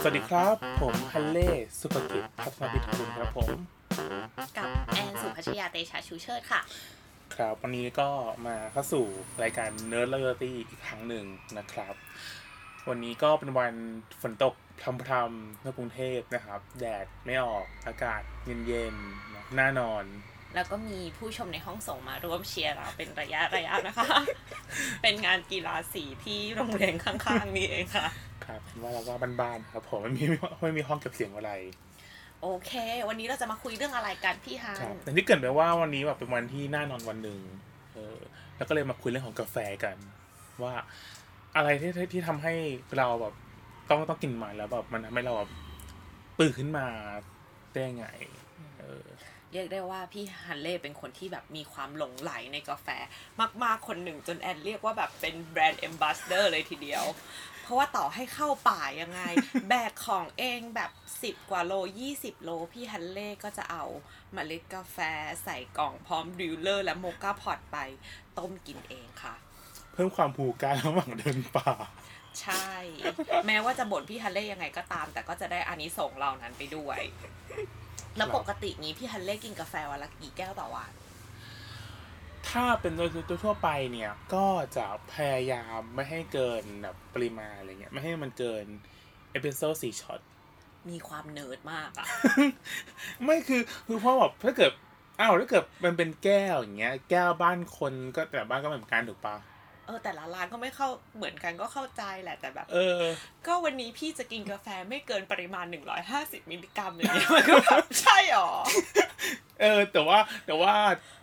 สวัสดีครับ ผมฮันเล่สุภกิจพัฒนาพิทูลครับผม กับแอนสุพัชยาเตชะชูเชิดค่ะ ครับวันนี้ก็มาเข้าสู่รายการ Nerd Loyalty อีกครั้งหนึ่งนะครับ วันนี้ก็เป็นวันฝนตกพรำๆในกรุงเทพนะครับ แดดไม่ออกอากาศเย็นๆนะน่านอน แล้วก็มีผู้ชมในห้องส่งมาร่วมเชียร์เราเป็นระยะระยะนะคะ เป็นงานกีฬาสีที่โรงเรียนข้างๆนี่เองค่ะ ครับเห็นว่าเราก็บ้านๆครับผมไม่มีไม่มีห้องเก็บเสียงอะไร โอเค วันนี้เราจะมาคุยเรื่องอะไรกันพี่ฮัครับนแต่ที่เกริดไปว่าวันนี้แบบเป็นวันที่น่านอนวันหนึ่งเออ แล้วก็เลยมาคุยเรื่องของกาแฟกัน ว่าอะไรที่ที่ที่ทำให้เราแบบต้องต้องกินมันแล้วแบบมันทำให้เราแบบตื่นขึ้นมาได้ยังไง เออ เรียกได้ว่าพี่ฮันเล่เป็นคนที่แบบมีความหลงไหลในกาแฟมาก ๆ คนหนึ่งจนแอนเรียกว่าแบบเป็นแบรนด์ a m b a s s a d o r เลยทีเดียว เพราะว่าต่อให้เข้าป่ายังไง แบกของเองแบบ 10 กว่าโล 20 โล พี่ฮันเล่ก็จะเอาเมล็ดกาแฟใส่กล่องพร้อม dripper และ moka pot ไปต้มกินเองค่ะ เพิ่มความผูกการระหว่างเดินป่าใช่ แม้ว่าจะบ่นพี่ฮันเล่ยังไงก็ตาม แต่ก็จะได้อานิสงส์เหล่านั้นไปด้วย แล้วปกตินี้พี่ฮันเล่กินกาแฟวันละกี่แก้วต่อวันถ้าเป็นโดยทั่วไปเนี่ยก็จะพยายามไม่ให้เกินแบบปริมาณอะไรเงี้ยไม่ให้มันเกิน espresso สี่ช็อตมีความเนิร์ดมากอะไม่คือคือเพราะแบบถ้าเกิดอ้าวถ้าเกิดมันเป็นแก้วอย่างเงี้ย แก้วบ้านคนก็แต่บ้านก็ไม่เหมือนกันถูกปะ เออแต่ละร้านก็ไม่เข้าเหมือนกันก็เข้าใจแหละแต่แบบ เออ ก็วันนี้พี่จะกินกาแฟไม่เกินปริมาณ150มิลลิกรัมอย่างเงี้ยมันก็แบบใช่หรอเออ แต่ว่าแต่ว่า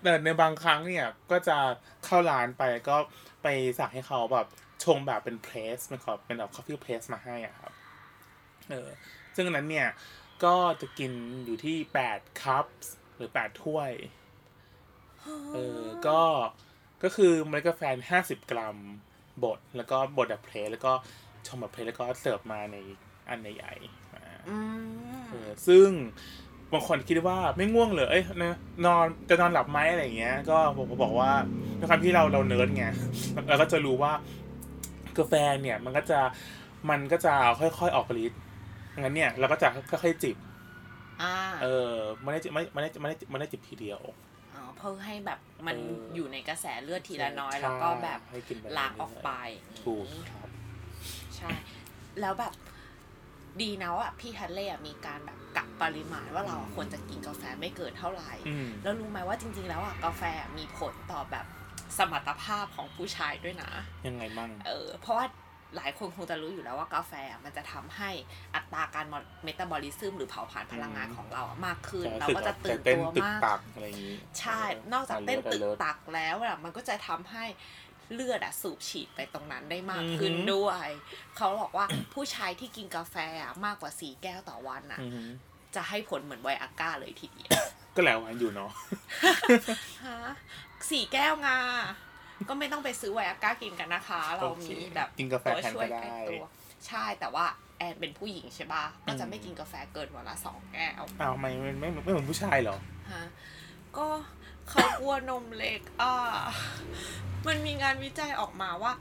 แต่ในบางครั้งเนี่ยก็จะเข้าร้านไปก็ไปสั่งให้เขาแบบชงแบบเป็น press มันขอเป็นแบบ coffee press มาให้อะครับ เออ ซึ่งอันนั้นเนี่ยก็จะกินอยู่ที่8 cup หรือ8ถ้วย เออ ก็ ก็คือเมล็ดกาแฟห้าสิบกรัมบดแล้วก็บดแบบ press แล้วก็ชงแบบ press แล้วก็เสิร์ฟมาในอันใหญ่ๆอ่าอืมเออซึ่งบางคนคิดว่าไม่ง่วงเลยเอ้ยนะนอนจะนอนหลับไหมอะไรอย่างเงี้ย ก็ผมก็บอกว่าด้วยความที่เราเราเนิร์ดไงเราก็จะรู้ว่ากาแฟเนี่ยมันก็จะมันก็จะค่อยๆออกฤทธิ์งั้นเนี่ยเราก็จะค่อยๆจิบอ่าเออไม่ได้จิบไม่ไม่ได้ไม่ได้ไม่ได้จิบทีเดียวอ๋อเพื่อให้แบบมันเออออยู่ในกระแสเลือดทีละน้อยใช่แล้วก็แบบให้กินไปล้างออกไปถูกครับใช่ แล้วแบบดีนะว่าพี่ฮันเล่อะมีการแบบกะปริมาณว่าเราอะควรจะกินกาแฟไม่เกินเท่าไหร่อืมแล้วรู้ไหมว่าจริง ๆ แล้วอะกาแฟมีผลต่อแบบสมรรถภาพของผู้ชายด้วยนะ ยังไงมั่งเออเพราะว่า หลายคนคงจะรู้อยู่แล้วว่ากาแฟอะมันจะทำให้อัตราการเมตาบอลิซึมหรือเผาผลาญพลังงานของเราอะมากขึ้น เราก็จะตื่นเต้นตัวตึกมากตักอะไรอย่างงี้ใช่ นอกจากเต้นตึกตักแล้วอะมันก็จะทำให้เลือดอะสูบฉีดไปตรงนั้นได้มากขึ้นด้วย เขาบอกว่าผู้ชายที่กินกาแฟอะมากกว่าสี่แก้วต่อวันอะอือหือจะให้ผลเหมือนไวอาก้าเลยทีเดียวก็แล้ววันอยู่เนาะฮะสี่แก้วงา ก็ไม่ต้องไปซื้อไวอาก้ากินกันนะคะ เรามีแบบกินกาแฟตัวแทนช่วยก็ใกล้ได้ตัวใช่แต่ว่าแอนเป็นผู้หญิงใช่ป่ะก็จะไม่กินกาแฟเกินวันละสองแก้วอ้าวทำไมไม่ไม่ไม่เหมือนผู้ชายเหรอฮะก็เขากลัวนมเล็กอะมันมีงานวิจัยออกมาว่า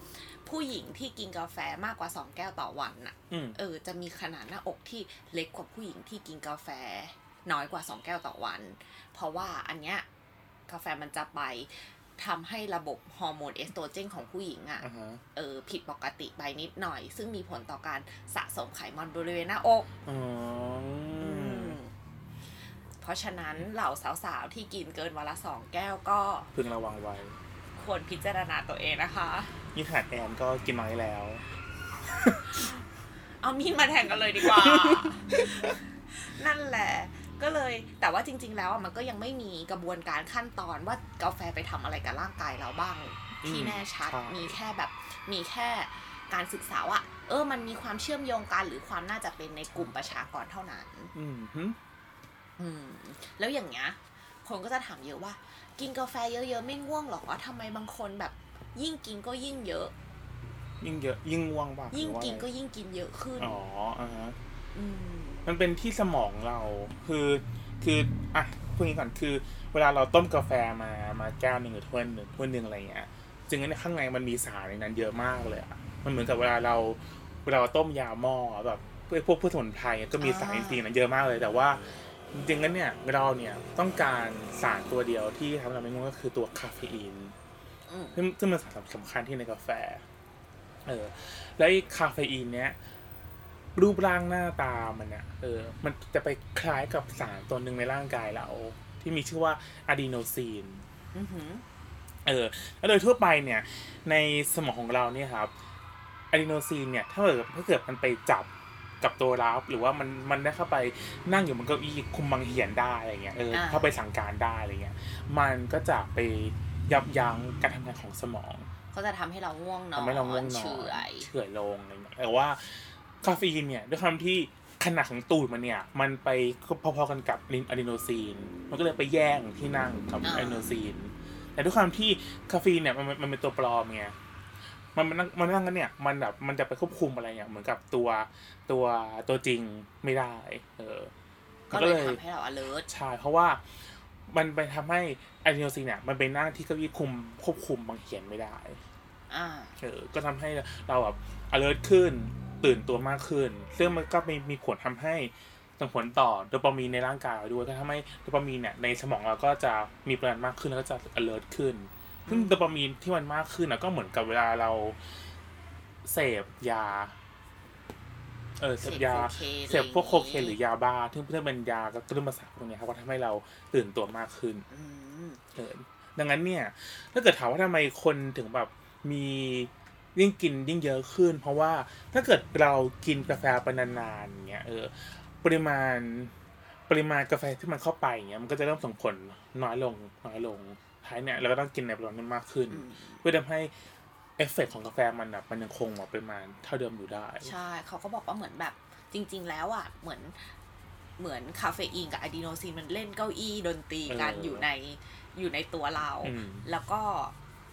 ผู้หญิงที่กินกาแฟมากกว่าสองแก้วต่อวันน่ะอืมเออ จะมีขนาดหน้าอกที่เล็กกว่าผู้หญิงที่กินกาแฟ น้อยกว่าสองแก้วต่อวัน เพราะว่าอันเนี้ยกาแฟมันจะไป ทำให้ระบบฮอร์โมนเอสโตรเจนของผู้หญิงอะ่ะอ่าฮะเออผิดปกติไปนิดหน่อย ซึ่งมีผลต่อการสะสมไขมันบริเวณหน้าอกอ๋ออมเพราะฉะนั้นเหล่าสาวๆ ที่กินเกินวันละสองแก้วก็พึงระวังไว้ ควรพิจารณาตัวเองนะคะนี่ขนาดแอนก็กินน้อยแล้ว เอามีดมาแทงกันเลยดีกว่า นั่นแหละ ก็เลยแต่ว่าจริง ๆ แล้วอะมันก็ยังไม่มีกระบวนการขั้นตอนว่ากาแฟไปทำอะไรกับร่างกายเราบ้าง ที่อืมแน่ชัดใช่มีแค่แบบมีแค่การศึกษาว่าเออ มันมีความเชื่อมโยงกันหรือความน่าจะเป็นในกลุ่มประชากรเท่านั้น อืมหึอืมแล้วอย่างเงี้ยคนก็จะถามเยอะว่า กินกาแฟเยอะๆไม่ง่วงหรอทำไมบางคนแบบ ยิ่งกินก็ยิ่งเยอะ ยิ่งเยอะ ยิ่งง่วงป่ะยิ่งหรือว่ากินก็ไงยิ่งกินเยอะขึ้น อ๋ออ่าฮะอืม มันเป็นที่สมองเราคือคืออะพูดงี้ก่อนคือ เวลาเราต้มกาแฟมามาแก้วหนึ่งหรือถ้วยหนึ่งถ้วยหนึ่งอะไรเงี้ยจึงนั้นในข้างในมันมีสารในนั้นเยอะมากเลยอะมันเหมือนกับเวลาเราเวลาเราต้มยาหม้อแบบพวกพืชสมุนไพรก็มีสารอินทรีย์นะเยอะมากเลยแต่ว่าจริงๆแล้วเนี่ยเราเนี่ยต้องการสารตัวเดียวที่ทำให้เราไม่ง่วงก็คือตัวคาเฟอีนอืมซึ่งซึ่งมันสารสำคัญที่ในกาแฟ เออ แล้วไอ้คาเฟอีนเนี้ย รูปร่างหน้าตามันเนี่ยเออ มันจะไปคล้ายกับสารตัวหนึ่งในร่างกายเรา ที่มีชื่อว่าอะดีโนซีนอือหือเออแล้วโดยทั่วไปเนี่ย ในสมองของเราเนี่ยครับอะดีโนซีนเนี่ยถ้าเกิดถ้าเกิดมันไปจับกับตัวรับหรือว่ามันมันได้เข้าไปนั่งอยู่บนเก้าอี้คุมบังเหียนได้อะไรเงี้ยเอออ่าเข้าไปสั่งการได้อะไรเงี้ย มันก็จะไปยับยั้งการทำงานของสมอง ก็จะทำให้เราง่วงนอนทำให้เราง่วงนอนเฉื่อยเฉื่อยลงอะไรเงี้ยแต่ว่า คาเฟอีนเนี่ยด้วยความที่ขนาดของตูดมันเนี่ย มันไปพอๆกันกับอะดีโนซีน มันก็เลยไปแย่งที่นั่งกับอะดีโนซีน แต่ด้วยความที่คาเฟอีนเนี่ยมันมันเป็นตัวปลอมไงมันมันนั่งมันนั่งกันเนี่ยมันแบบมันจะไปควบคุมอะไรเนี่ยเหมือนกับตัวตัวตัวจริงไม่ได้ เออ ก็เลยทำให้เรา alert ใช่เพราะว่ามันไปทำให้อะดีโนซีนเนี่ยมันไปนั่งที่เก้าอี้คุมควบคุมบางเขียนไม่ได้อ่าเออก็ทำให้เราแบบ alert ขึ้น ตื่นตัวมากขึ้น ซึ่งมันก็มีมีผลทำให้ส่งผลต่อโดปามีนในร่างกายเราด้วยก็ทำให้โดปามีนเนี่ยในสมองเราก็จะมีปริมาณมากขึ้นแล้วก็จะ alert ขึ้นซึ่งโดปามีนที่มันมากขึ้นนะก็เหมือนกับเวลาเราเสพยา เออเสพยาเสเสพโคเคนพวกโคเคนหรือยาบ้าซึ่งเพื่อเป็นยากระตุ้นประสาทพวกเนี้ยครับว่าทำให้เราตื่นตัวมากขึ้นอืมเออดังนั้นเนี่ย ถ้าเกิดถามว่าทำไมคนถึงแบบมี ยิ่งกินยิ่งเยอะขึ้น เพราะว่าถ้าเกิดเรากินกาแฟไปนานๆเนี่ยเออปริมาณปริมาณกาแฟที่มันเข้าไปเนี่ยมันก็จะเริ่มส่งผลน้อยลงน้อยลงท้ายเนี่ยเราก็ต้องกินในปริมาณที่มากขึ้นอืมเพื่อทำให้เอฟเฟกต์ของกาแฟมันแบบมันยังคงแบบปริมาณเท่าเดิมอยู่ได้ ใช่เขาก็บอกว่าเหมือนแบบจริง ๆ แล้วอะเหมือนเหมือนคาเฟอีนกับอะดีโนซีนมันเล่นเก้าอี้ดนตรีกันเออออยู่ในอยู่ในตัวเราอืมแล้วก็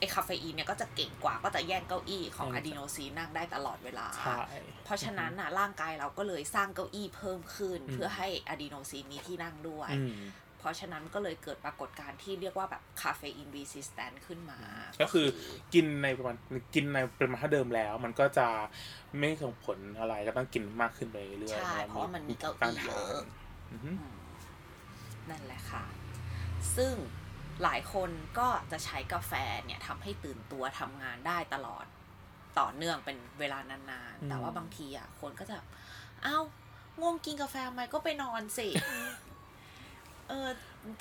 ไอคาเฟอีนเนี่ยก็จะเก่งกว่าก็จะแย่งเก้าอี้ของอืมอะดีโนซีนนั่งได้ตลอดเวลาใช่เพราะฉะนั้นน่ะร่างกายเราก็เลยสร้างเก้าอี้เพิ่มขึ้นอืมเพื่อให้อะดีโนซีนมีที่นั่งด้วยอืมเพราะฉะนั้นก็เลยเกิดปรากฏการณ์ที่เรียกว่าแบบ caffeine resistance ขึ้นมา ก็คือกินในประมาณกินในปริมาณเท่าเดิมแล้ว มันก็จะไม่ส่งผลอะไรก็ต้องกินมากขึ้นไปเรื่อยๆใช่เพราะว่ามันมีเก้าอี้เยอะอือฮึอืมนั่นแหละค่ะ ซึ่ง หลายคนก็จะใช้กาแฟเนี่ยทำให้ตื่นตัวทำงานได้ตลอดต่อเนื่องเป็นเวลานานๆ แต่ว่าบางทีอะคนก็จะ เอ้าง่วงกินกาแฟไหมก็ไปนอนสิ เออ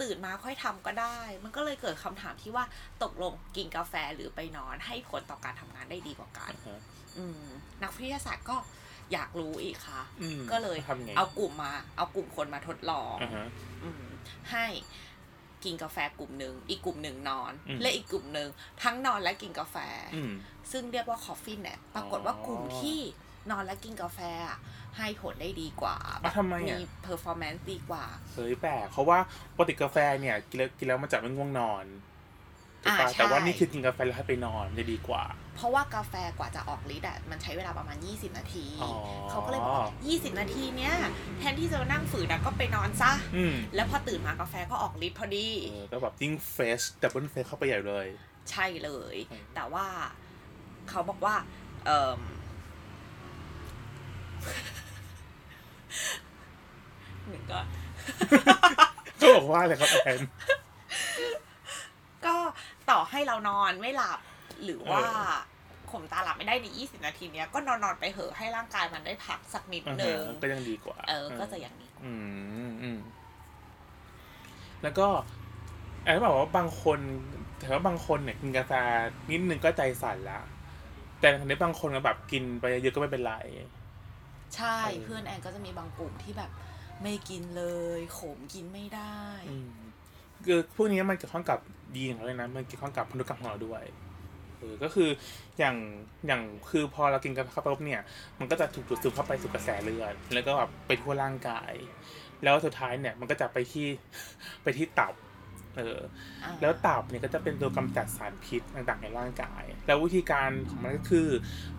ตื่นมาค่อยทำก็ได้ มันก็เลยเกิดคำถามที่ว่าตกลงกินกาแฟหรือไปนอนให้ผลต่อการทำงานได้ดีกว่ากันอ่าฮะอืมนักวิทยาศาสตร์ก็อยากรู้อีกค่ะอืมก็เลยทำไงเอากลุ่มมา เอากลุ่มคนมาทดลองอ่าฮะอืมให้ กินกาแฟกลุ่มหนึ่งอีกกลุ่มหนึ่งนอนอืมและอีกกลุ่มหนึ่งทั้งนอนและกินกาแฟอืมซึ่งเรียกว่า coffee nap ปรากฏว่ากลุ่มที่นอนและกินกาแฟอะให้ผลได้ดีกว่าอะทำไมมีอะ performance ดีกว่าเฮ้ยแปลกเพราะว่าปกติกาแฟเนี่ยกินแล้วกินแล้วมันจะไม่ง่วงนอน ถูกปะอ่าใช่แต่ว่านี่คือกินกาแฟแล้วให้ไปนอนจะดีกว่า เพราะว่ากาแฟกว่าจะออกฤทธิ์อะมันใช้เวลาประมาณ 20 นาทีอ๋อเขาก็เลยบอกว่า20นาทีเนี้ยแทนที่จะมานั่งฝืนอะก็ไปนอนซะอืมแล้วพอตื่นมากาแฟก็ออกฤทธิ์พอดีเออก็แบบยิ่ง fresh double fresh เข้าไปใหญ่เลย ใช่เลยอืมแต่ว่าเขาบอกว่าเอ่มหนึ่งก็ก็บอกว่าอะไรครับแอน ก็ต่อให้เรานอนไม่หลับหรือว่าเออข่มตาหลับไม่ได้ใน 20 นาทีเนี้ยก็นอนนอนๆไปเหอะให้ร่างกายมันได้พักสักนิดอ่านึฮะงก็ยังดีกว่า เออ ก็จะอย่างนี้อืมอืมแล้วก็แอนบอกว่าบางคนแต่ว่าบางคนเนี่ยกินกาแฟนิดนึงก็ใจสั่นละ แต่ในบางคนก็แบบกินไปเยอะก็ไม่เป็นไร ใช่เออเพื่อนแอนก็จะมีบางกลุ่มที่แบบไม่กินเลย ขมกินไม่ได้อืมคือพวกนี้มันเกี่ยวข้องกับ ยีนของเราเลยนะมันเกี่ยวข้องกับพันธุกรรมของเราด้วยเออก็คืออย่างอย่างคือพอเรากินกาแฟเข้าไปปุ๊บเนี่ย มันก็จะถูกดูดซึมเข้าไปสู่กระแสเลือดแล้วก็แบบไปทั่วร่างกาย แล้วสุดท้ายเนี่ยมันก็จะไปที่ไปที่ตับเอออ่าแล้วตับเนี่ยก็จะเป็นตัวกำจัดสารพิษต่างๆในร่างกาย แล้ววิธีการของมันก็คือ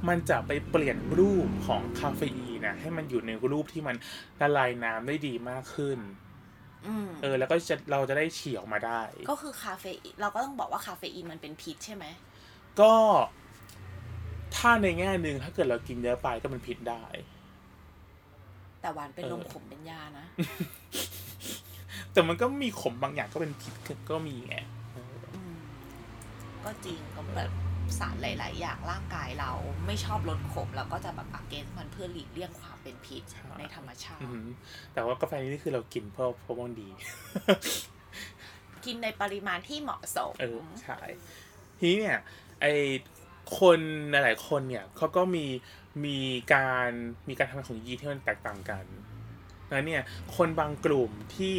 มันจะไปเปลี่ยนรูปของคาเฟอีนนะให้มันอยู่ในรูปที่มันละลายน้ำได้ดีมากขึ้นอืม เออ แล้วก็จะเราจะได้ฉี่ออกมาได้ ก็คือคาเฟอีนเราก็ต้องบอกว่าคาเฟอีนมันเป็นพิษใช่ไหม ก็ถถ้าในแง่หนึ่งถ้าเกิดเรากินเยอะไปก็เป็นพิษได้ แต่หวานเป็นเออลมขมเป็นยานะ แต่มันก็มีขมบางอย่างก็เป็นพิษก็มีไงอืมก็จริงก็แบบ สารหลาย ๆ อย่างร่างกายเราไม่ชอบลดขมเราก็จะแบบอักเกนมันเพื่อหลีกเลี่ยงความเป็นพิษในธรรมชาติอือหือแต่ว่ากาแฟนี่คือเรากินเพราะเพราะมันดี กินในปริมาณที่เหมาะสม เออใช่ทีนี้เนี่ยไอคนหลายๆคนเนี่ยเขาก็มีมีการมีการทำงานของยีนที่มันแตกต่างกันนะเนี่ยคนบางกลุ่มที่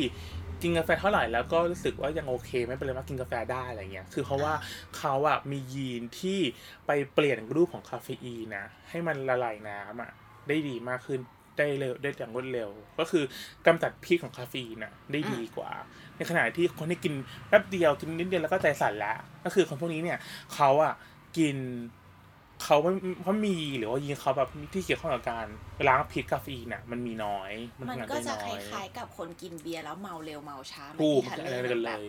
กินกาแฟเท่าไหร่แล้วก็รู้สึกว่ายังโอเค ไม่เป็นไรมากกินกาแฟได้อะไรเงี้ยคือเพราะว่าเขาอะมียีนที่ไปเปลี่ยนรูปของคาเฟอีนนะให้มันละลายน้ำอะได้ดีมากขึ้นได้เร็วได้อย่างรวดเร็ว ก็คือกำจัดพิษของคาเฟอีนอะได้ดีกว่า ในขณะที่คนที่กินแป๊บเดียวกินนิดเดียวแล้วก็ใจสั่นล้วก็คือคนพวกนี้เนี่ยเขาอะกิน เขาไม่เขามีหรือว่ายีนเขาแบบที่เกี่ยวข้องกับการล้างพิษคาเฟอีนอะมันมีน้อย มันมันทำงานก็ได้จะน้คอยล้ายๆกับคนกินเบียร์แล้วเมาเร็วเมาช้าถูกที่มันทะคือเลอะไรกันแบเลบย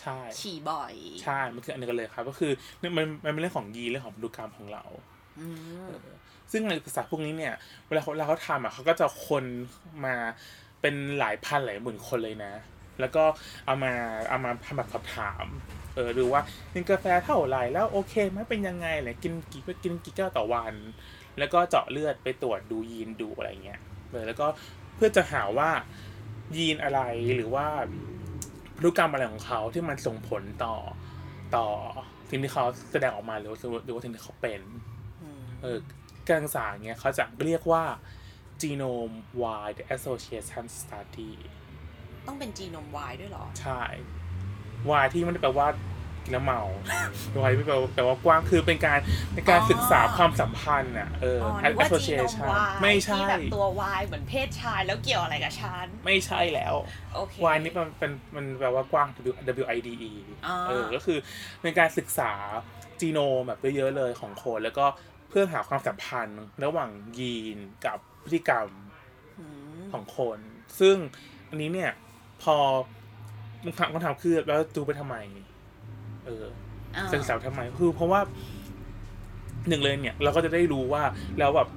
ใช่ฉี่บ่อย ใช่ มันคืออันนี้กันเลยครับ ก็คือมันมันเป็นเรื่องของยีนเรื่องของพันธุกรรมของเราอืมซึ่งในภาษาพวกนี้เนี่ย เวลาเขาเวลาเขาทำอะเขาก็จะคนมาเป็นหลายพันหลายหมื่นคนเลยนะ แล้วก็เอามาเอามาทำแบบสอบถามเออดูว่ากินกาแฟเท่าไหร่แล้วโอเคไหมเป็นยังไงอะไรกินกี่กินกี่แก้วต่อวัน แล้วก็เจาะเลือดไปตรวจดูยีนดูอะไรเงี้ยเออแล้วก็เพื่อจะหาว่ายีนอะไรหรือว่าพันธุกรรมอะไรของเขาที่มันส่งผลต่อต่อสิ่งที่เขาแสดงออกมาหรือว่าหรือว่าสิ่งที่เขาเป็นเออการศึกษาเนี้ยเขาจะเรียกว่า genome wide association study ต้องเป็นจีโนมวายด้วยเหรอ ใช่ y ที่ไม่ได้แปลว่ากินแล้วเมา y ไม่แปลว่าแปลว่ากว้างคือเป็นการเป็นการอ๋อศึกษาความสัมพันธ์อะเอออ๋อนึกว่าจีโนม association วายไม่ใช่ที่แบบตัววายเหมือนเพศชายแล้วเกี่ยวอะไรกับฉันไม่ใช่แล้วโอเค y นี่มันเป็นมันแปลว่ากว้าง w w i d e อ่าเออก็คือเป็นการศึกษาจีโนมแบบเยอะๆเลยของคนแล้วก็เพื่อหาความสัมพันธ์ระหว่างยีนกับพฤติกรรมอืมของคน ซึ่งอันนี้เนี่ย พอคำถามคำถามคือแล้วดูไปทำไม เอออ่าศึกษาทำไมคือ เพราะว่าหนึ่งเลยเนี่ย เราก็จะได้รู้ว่าแล้วแบบ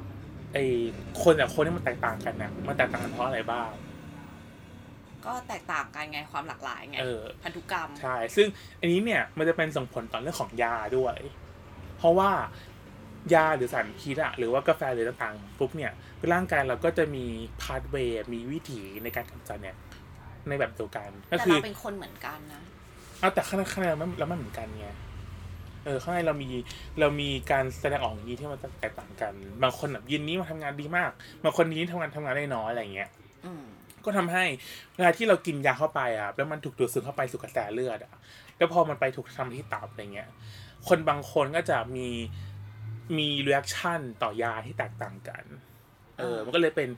ไอ้คนกับคนที่มันแตกต่างกันนะมันแตกต่างกันเพราะอะไรบ้าง ก็แตกต่างกันไงความหลากหลายไงเออพันธุกรรมใช่ซึ่งอันนี้เนี่ยมันจะเป็นส่งผลต่อเรื่องของยาด้วย เพราะว่ายาหรือสารพิษอะหรือว่ากาแฟหรือต่างๆปุ๊บเนี่ยร่างกายเราก็จะมีพาสเวย์มีวิถีในการกำจัดเนี่ย ในแบบเดียวกัน ก็แต่คือเราเป็นคนเหมือนกันนะเอาแต่ข้างในข้างในเราไม่เราไม่เหมือนกันไงเออข้างในเรามีเรามีการแสดงออกอย่างนี้ที่มันแตกต่างกัน บางคนแบบยินนี้มาทำงานดีมากบางคนนี้ทำงานทำงานได้น้อยอะไรเงี้ยอืมก็ทำให้เวลาที่เรากินยาเข้าไปอะแล้วมันถูกดูดซึมเข้าไปสู่กระแสเลือดอะแล้วพอมันไปถูกทำที่ตับอะไรเงี้ย คนบางคนก็จะมีมี reaction ต่อยาที่แตกต่างกัน เออ มันก็เลยเป็น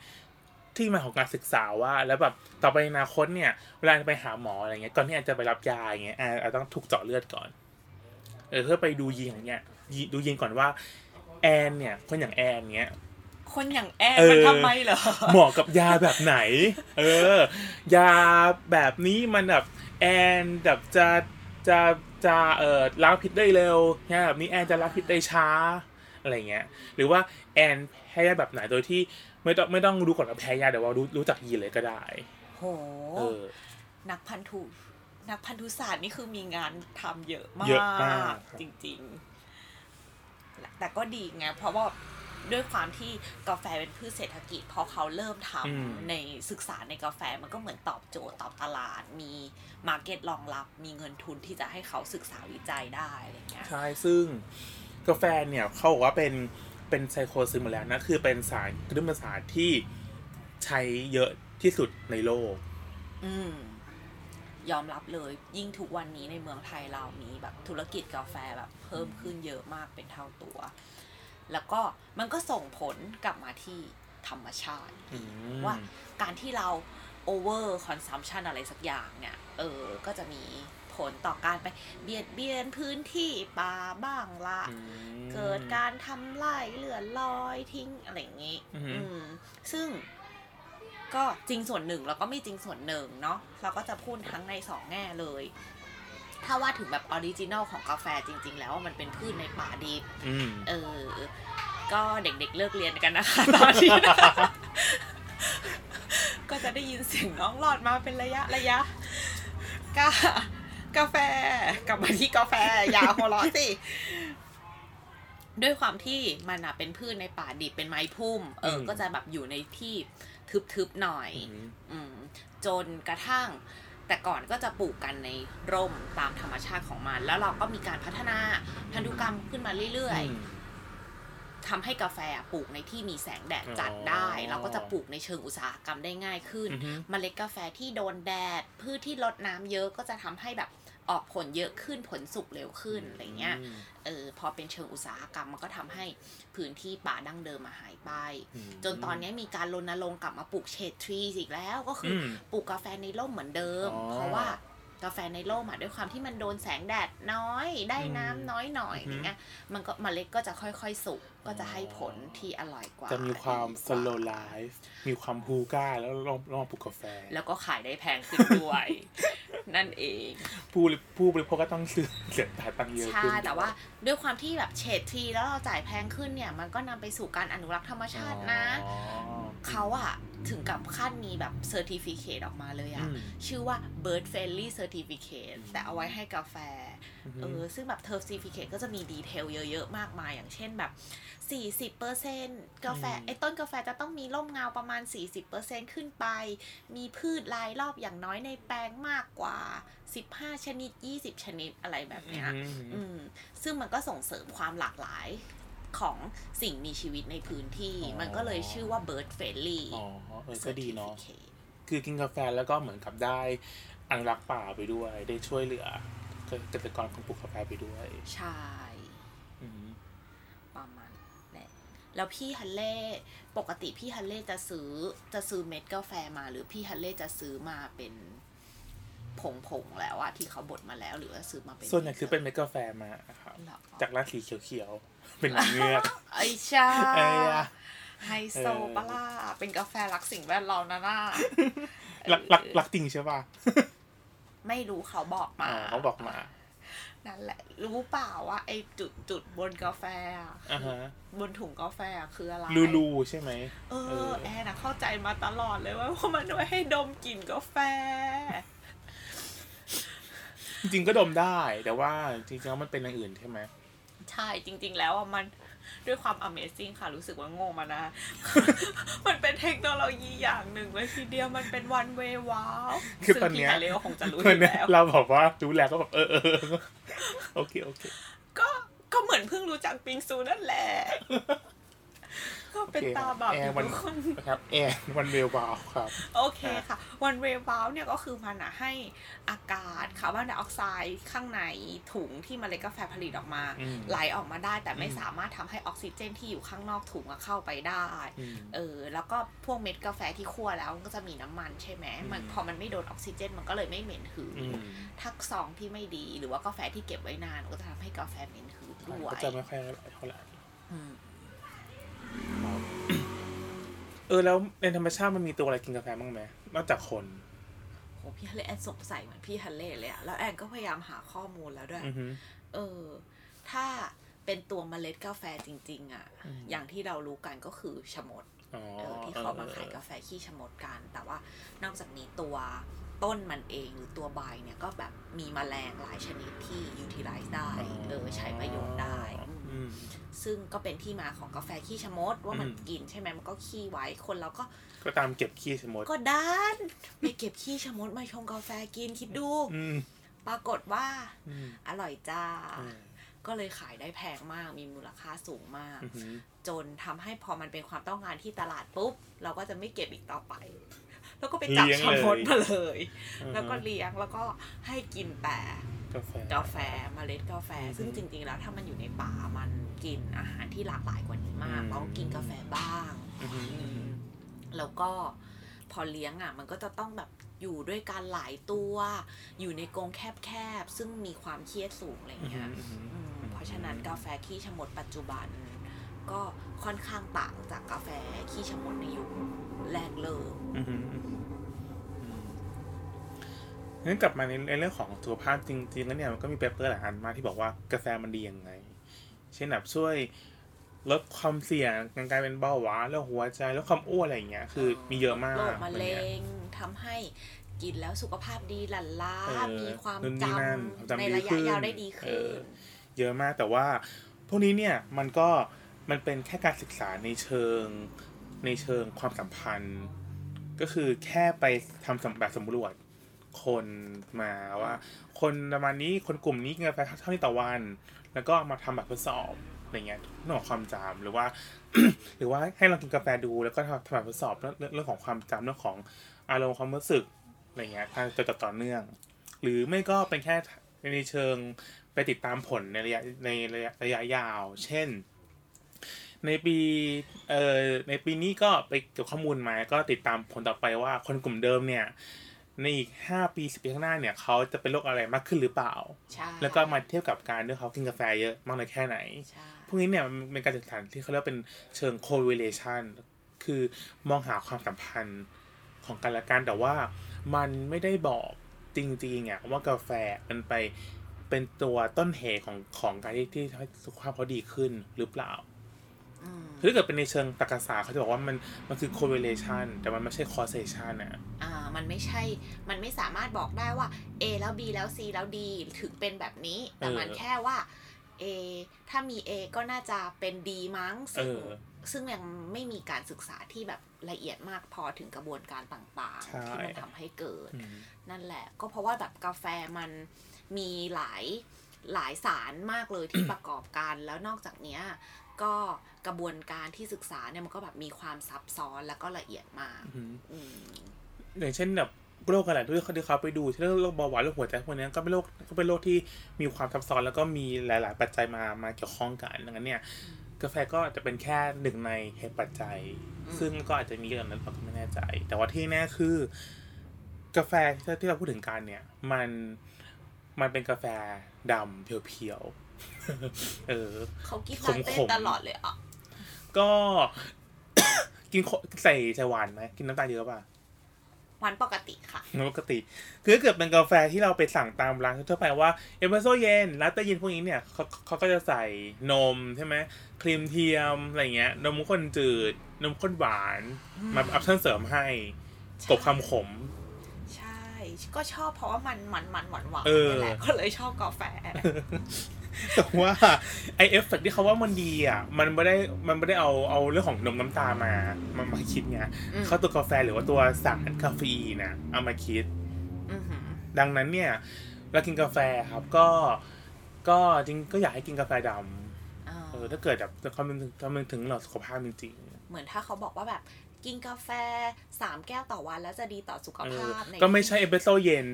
ที่มาของการศึกษาว่า แล้วแบบต่อไปในอนาคตเนี่ยเวลาไปหาหมออะไรเงี้ยก่อนที่อาจจะไปรับยาอย่างเงี้ยอาอาจต้องถูกเจาะเลือดก่อนเออเพื่อไปดูยีนอย่างเงี้ยยีดูยีนก่อนว่าแอนเนี่ยคนอย่างแอนเงี้ยคนอย่างแอนเออมันทำไมเหรอเหมาะกับยาแบบไหน เออ ยาแบบนี้มันแบบแอนแบบจะจะจะเอ่อล้างพิษได้เร็วยาแบบนี้แอนจะล้างพิษได้ช้าอะไรเงี้ยหรือว่าแอนแพ้ยาแบบไหนโดยที่ ไม่ต้องไม่ต้องรู้ก่อนว่าแพ้ยาแต่ว่ารู้รู้จักยีนเลยก็ได้โหเออนักพันธุนักพันธุศาสตร์นี่คือมีงานทำเยอะมากเยอะมาก จริง ๆ แต่ก็ดีไงเพราะว่าด้วยความที่กาแฟเป็นพืชเศรษฐกิจ พอเขาเริ่มทำในศึกษาในกาแฟมันก็เหมือนตอบโจทย์ตอบตลาด มี market รองรับ มีเงินทุนที่จะให้เขาศึกษาวิจัยได้อะไรเงี้ยใช่ซึ่งกาแฟเนี่ยเขาบอกว่าเป็น เป็น psychostimulant นะคือเป็นสารกระตุ้นประสาทที่ใช้เยอะที่สุดในโลก อืมยอมรับเลย ยิ่งทุกวันนี้ในเมืองไทยเรามีแบบธุรกิจกาแฟแบบเพิ่มขึ้นเยอะมากเป็นเท่าตัว แล้วก็มันก็ส่งผลกลับมาที่ธรรมชาติอืมว่าการที่เรา over consumption อะไรสักอย่างเนี่ย เออ ก็จะมี ผลต่อการไปเบียดเบียนพื้นที่ป่าบ้างละอืมเกิดการทำไร่เลื่อนลอยทิ้งอะไรอย่างนี้อือหืออืม ซึ่งก็จริงส่วนหนึ่งแล้วก็ไม่จริงส่วนหนึ่งเนาะเราก็จะพูดทั้งในสองแง่เลย ถ้าว่าถึงแบบ original ของกาแฟจริง ๆ แล้วมันเป็นพืชในป่าดิบอืมเออ ก็เด็กๆเลิกเรียนกันนะคะตอนนี้นะคะก็จะได้ยินเสียงน้องหลอดมาเป็นระยะระยะกา กาแฟ กลับมาที่กาแฟ อย่าหัวเราะสิด้วยความที่มันอะเป็นพืชในป่าดิบเป็นไม้พุ่ม เออ ก็จะแบบอยู่ในที่ทึบๆหน่อยอืมอืมจนกระทั่ง แต่ก่อนก็จะปลูกกันในร่มตามธรรมชาติของมัน แล้วเราก็มีการพัฒนาพันธุกรรมขึ้นมาเรื่อยๆทำให้กาแฟปลูกในที่มีแสงแดดจัดได้อ๋อเราก็จะปลูกในเชิงอุตสาหกรรมได้ง่ายขึ้นอือฮึเมล็ดกาแฟที่โดนแดดพืชที่รดน้ำเยอะก็จะทำให้แบบ ออกผลเยอะขึ้นผลสุกเร็วขึ้นอะไรเงี้ยอืมเออพอเป็นเชิงอุตสาหกรรมมันก็ทำให้พื้นที่ป่าดั้งเดิมมาหายไปอืมจนตอนนี้มีการรณรงค์กลับมาปลูกเชดทรีอีกแล้วก็คืออมปลูกกาแฟในร่มเหมือนเดิมอ๋อเพราะว่ากาแฟในร่มอะด้วยความที่มันโดนแสงแดดน้อยได้น้ำน้อยหน่อยอือฮึอย่างเงี้ยมันก็เมล็ดก็จะค่อยๆ สุกก็จะให้ผลที่อร่อยกว่า จะมีความดีก slow life มีความฮูก้าแล้วลองลองปลูกกาแฟ แล้วก็ขายได้แพงขึ้นด้วย นั่นเอง ผู้ผู้บริโภคก็ต้องซื้อเสียตังค์เยอะใช่ขึ้นแต่ว่าด้วยความที่แบบ shade tree แล้วเราจ่ายแพงขึ้นเนี่ย มันก็นำไปสู่การอนุรักษ์ธรรมชาตินะอ๋อเขาอะถึงกับขั้นมีแบบ certificate ออกมาเลยอะอืมชื่อว่า bird friendly certificate แต่เอาไว้ให้กาแฟอือฮึเออซึ่งแบบ certificate ก็จะมี detail เยอะๆ มากมาย อย่างเช่นแบบ 40%กาแฟไอ้ต้นกาแฟจะต้องมีร่มเงาประมาณ 40%ขึ้นไป มีพืชรายรอบอย่างน้อยในแปลงมากกว่า15 ชนิด 20 ชนิดอะไรแบบเนี้ยอืมอืมซึ่งมันก็ส่งเสริมความหลากหลายของสิ่งมีชีวิตในพื้นที่อ๋อมันก็เลยชื่อว่า bird friendly อ๋อเออก็ดีเนาะ certificate คือกินกาแฟแล้วก็เหมือนกับได้อนุรักษ์ป่าไปด้วย ได้ช่วยเหลือเกษตรกรคนปลูกกาแฟไปด้วย ใช่อืมประมาณนั้นแหละแล้วพี่ฮันเล่ปกติพี่ฮันเล่จะซื้อจะซื้อเม็ดกาแฟมา หรือพี่ฮันเล่จะซื้อมาเป็น ผงๆแล้วอะที่เขาบดมาแล้วหรือว่าซื้อมาเป็นส่วนใหญ่คือเป็นเม็ดกาแฟมาครับหรอจากร้านสีเขียวๆเป็นหนังเงือกไอ้ชาไอ้ยะไฮโซปะล่าเป็นกาแฟรักสิ่งแวดล้อมนะน่ารักรักรักจริงใช่ป่ะไม่รู้เขาบอกอ๋มาอเขาบอกมานั่นแหละ รู้เปล่าว่าไอ้จุดจุดๆบนกาแฟอะอ่าฮะบนถุงกาแฟอะคืออะไรลูลูใช่ไหมเอเอออ แอนนะเข้าใจมาตลอดเลยว่าว่ามันไว้ให้ดมกลิ่นกาแฟ จริงๆก็ดมได้ แต่ว่าจริงๆแล้วมันเป็นอย่างอื่นใช่ไหมใช่จริง ๆ แล้วอะมันด้วยความ Amazing ค่ะรู้สึกว่าโง่มานะ มันเป็นเทคโนโลยีอย่างหนึ่งเลยทีเดียวมันเป็น one way ว้าวคือซึ่งตอนเนี้พี่ยไฮเลก็คงจะรู้อเพื่อนยู่เนี่ยแล้วเราบอกว่ารู้แล้วก็แบบเออเออโอเคโอเคก็ก็เหมือนเพิ่งรู้จักปิงซูนั่นแหละ ก็เป็นโอเคตาแบบแอร์วันทุกคนนะครับแอนวันเวลวาวครับ โอเคค่ะวันเววาวเนี่ยก็คือมันอะให้อากาศคาร์บอนไดออกไซด์ข้างในถุงที่เมล็ดกาแฟผลิตออกมาอืมไหลออกมาได้ แต่ไม่อืมสามารถทำให้ออกซิเจนที่อยู่ข้างนอกถุงอะเข้าไปได้อืมเออแล้วก็พวกเม็ดกาแฟที่คั่วแล้วมันก็จะมีน้ำมันใช่ไหมมันอืมพอมันไม่โดนออกซิเจน มันก็เลยไม่เหม็นหืนอืมทักซองที่ไม่ดีหรือว่ากาแฟที่เก็บไว้นานก็จะทำให้กาแฟเหม็นหืนด้วยก็จะไม่ค่อยอร่อยเท่าไหร่อืม เออแล้วในธรรมชาติมันมีตัวอะไรกินกาแฟบ้างไหมนอกจากคนโหพี่ฮันเล่แอนสงสัยเหมือนพี่ฮันเล่เลยอะแล้วแอนก็พยายามหาข้อมูลแล้วด้วยอือฮึเออ ถ้าเป็นตัวเมล็ดกาแฟจริง ๆอะอืมอย่างที่เรารู้กันก็คือชะมดอ๋อเออที่เขามาขายกาแฟขี้ชะมดกัน แต่ว่านอกจากนี้ตัวต้นมันเองหรือตัวใบเนี่ยก็แบบมีแมลงหลายชนิดที่ utilize ได้ เออใช้ประโยชน์ได้อืมอืม ซึ่งก็เป็นที่มาของกาแฟขี้ชะมดว่ามันอืมกินใช่ไหมมันก็ขี้ไว้คนเราก็ ก็ตามเก็บขี้สมด ก็ด้านไปเก็บขี้ชะมดมาชงกาแฟกินคิดดูอืมปรากฏว่าอืมอร่อยจ้าอืมก็เลยขายได้แพงมากมีมูลค่าสูงมากอือฮึจนทำให้พอมันเป็นความต้องการที่ตลาดปุ๊บ เราก็จะไม่เก็บอีกต่อไป แล้วก็ไปจับชะมดมาเลย แล้วก็เลี้ยงแล้วก็ให้กินแต่ กาแฟกาแฟเมล็ดกาแฟ ซึ่งจริง ๆ แล้วถ้ามันอยู่ในป่ามันกินอาหารที่หลากหลายกว่านี้มากอืมเราก็กินกาแฟบ้างอือฮึอือฮึแล้วก็พอเลี้ยงอะ มันก็จะต้องแบบอยู่ด้วยกันหลายตัว อยู่ในกรงแคบๆ ซึ่งมีความเครียดสูงอะไรอือฮึเงี้ยอือฮึอืมเพราะฉะนั้นกาแฟขี้ชะมดปัจจุบัน ก็ค่อนข้างต่างจากกาแฟขี้ชะมดในยุคแรกเริ่มอือฮึอือฮึอืม งั้นกลับมาในในเรื่องของสุขภาพจริงๆแล้วเนี่ยมันก็มีเปเปอร์หลายอันมากที่บอกว่ากาแฟมันดียังไง เช่นแบบช่วยลดความเสี่ยงการกลายเป็นเบาหวานแล้วหัวใจแล้วความอ้วนอะไรอย่างเงี้ย คือมีเยอะมากโรคมะเร็วันนี้ยงทำให้กินแล้วสุขภาพดีหลั่นล้าเออมีความนู่นจนี่นั่นความจำำในดีระขึ้ยะนยาวได้ดีเอขึ้อนเยอะมากแต่ว่า พวกนี้เนี่ยมันก็มันเป็นแค่การศึกษาในเชิงในเชิงความสัมพันธ์ ก็คือแค่ไปทำสำแบบสำรวจ คนมาว่า คนประมาณนี้คนกลุ่มนี้กินกาแฟเท่านี้ต่อวัน แล้วก็มาทำแบบทดสอบอะไรเงี้ยเรื่องของความจำหรือว่า หรือว่าให้เรากินกาแฟดูแล้วก็ทำแบบทดสอบเรื่องเรื่องของความจำเรื่องของอารมณ์ความรู้สึกอะไรเงี้ยถ้าจะต่อต่อเนื่อง หรือไม่ก็เป็นแค่ในเชิงไปติดตามผลในระยะในระยะระยะยาว เช่น ในปีเอ่อในปีนี้ก็ไปเก็บข้อมูลมา ก็ติดตามผลต่อไปว่าคนกลุ่มเดิมเนี่ย ในอีกห้าปีสิบปีข้างหน้าเนี่ยเขาจะเป็นโรคอะไรมากขึ้นหรือเปล่าใช่แล้วก็มาเทียบกับการที่เขากินกาแฟเยอะมากน้อยแค่ไหนใช่พวกนี้เนี่ยมันเป็นการศึกษาที่เขาเรียกว่าเป็นเชิง correlation คือมองหาความสัมพันธ์ของกันและกันแต่ว่ามันไม่ได้บอกจริงๆอะว่ากาแฟมันไปเป็นตัวต้นเหตุของของการที่ที่ทำให้สุขภาพเขาดีขึ้นหรือเปล่าอืม คือถ้าเกิดเป็นในเชิงตรรกศาสตร์เขาจะบอกว่ามันมันคือ correlation แต่มันไม่ใช่ causation นะอ่ามันไม่ใช่ มันไม่สามารถบอกได้ว่า A แล้ว B แล้ว C แล้ว D ถึงเป็นแบบนี้ แต่มันแค่ว่า A ถ้ามี A ก็น่าจะเป็น D มั้งเอซึ่งอซึ่งยังไม่มีการศึกษาที่แบบละเอียดมากพอถึงกระบวนการต่างใช่ๆที่มันทำให้เกิดอืมนั่นแหละ ก็เพราะว่าแบบกาแฟมันมีหลายหลายสารมากเลยที่ประกอบกัน แล้วนอกจากเนี้ย ก็กระบวนการที่ศึกษาเนี่ยมันก็แบบมีความซับซ้อนแล้วก็ละเอียดมากอืมอืมอย่างเช่นแบบโรคอะไรที่เขาที่เขาไปดูเช่นโรคเบาหวานโรคหัวใจพวกนี้ก็เป็นโรคก็เป็นโรคที่มีความซับซ้อนแล้วก็มีหลาย ๆ ปัจจัยมามาเกี่ยวข้องกันดังนั้นเนี่ยกาแฟก็จะเป็นแค่หนึ่งในเหตุปัจจัยอืมซึ่งก็อาจจะมีอย่างนั้นเราก็ไม่แน่ใจ แต่ว่าที่แน่คือกาแฟที่เราพูดถึงกันเนี่ย มันมันเป็นกาแฟดำเพียวๆ เออเขากินขลามเต้ขมตลอดเลยอะ ก็กินโคใส่ใส่หวานไหมกินน้ำตาลเยอะป่ะวันปกติค่ะปกติ คือถ้าเกิดเป็นกาแฟที่เราไปสั่งตามร้านทั่วไปว่าเอสเปรสโซ่เย็นลาเต้เย็นพวกนี้เนี่ยเขาเขาก็จะใส่นมใช่ไหมครีมเทียมอะไรเงี้ย นมข้นจืด นมข้นหวานอืมมา option เสริมให้กลบคำขมใช่ก็ชอบเพราะว่ามันมันมันหวานหวานเออนี่แหละก็เลยชอบกาแฟ แต่ว่าไอเอฟเฟกที่เขาว่ามันดีอะ มันไม่ได้มันไม่ได้เอาเอาเรื่องของนมน้ำตาลมามามาคิดไงอืมเขาตัวกาแฟหรือว่าตัวสารคาเฟอีนนะเอามาคิดอือหือดังนั้นเนี่ยเรากินกาแฟครับก็ก็จริงก็อยากให้กินกาแฟดำอ่าเออถ้าเกิดแบบจะคำนึงถึงคำนึงถึงเราสุขภาพจริงเหมือนถ้าเขาบอกว่าแบบ กินกาแฟสามแก้วต่อวันแล้วจะดีต่อสุขๆเอภาอพในก็ไม่ใช่เอสเปรสโซ่เย็น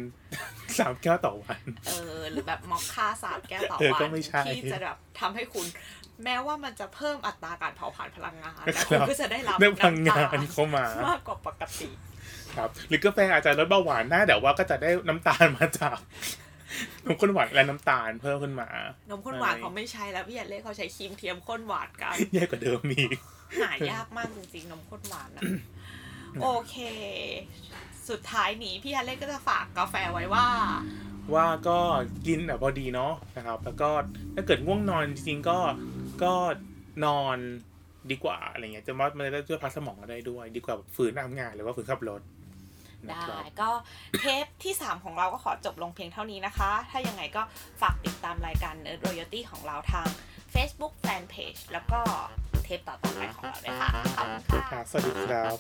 สามแก้วต่อวัน เออ หรือแบบมอคค่าสามแก้วต่อเออวัก็นไม่ใช่ที่จะแบบทำให้คุณ แม้ว่ามันจะเพิ่มอัตราการเผาผลาญพลังงานครัแต่บคุณก็จะได้รับได้พลังงานำตเข้ามามากกว่าปกติครับหรือกาแฟอาจจะลดเบาหวานได้แต่ว่าก็จะได้น้ำตาลมาจาก นมข้นหวานและน้ำตาลเพิ่มขึ้นมานมข้นหวานใช่เขาไม่ใช้แล้วพี่อันเล่เขาใช้ครีมเทียมข้นหวานกันแย่กว่าเดิมอีกหายากมากจริงๆนมข้นหวานนะโอเค สุดท้ายนี้พี่ฮันเล่ก็จะฝากกาแฟไว้ว่า ว่าก็กินแบบพอดีเนาะนะครับ แล้วก็ถ้าเกิดง่วงนอนจริงๆก็ก็นอนดีกว่าอะไรเงี้ยจะว่ามันจะได้ช่วยพักสมองเราได้ด้วย ดีกว่าแบบฝืนทำงานหรือว่าฝืนขับรถนะ ได้ก็เทปที่ 3 ของเราก็ขอจบลงเพียงเท่านี้นะคะ ถ้ายังไงก็ฝากติดตามรายการ Nerd Royalty ของเราทาง Facebook Fanpage แล้วก็เทปต่อไปของเราด้วยค่ะขอบคุณค่ะ สวัสดีครับ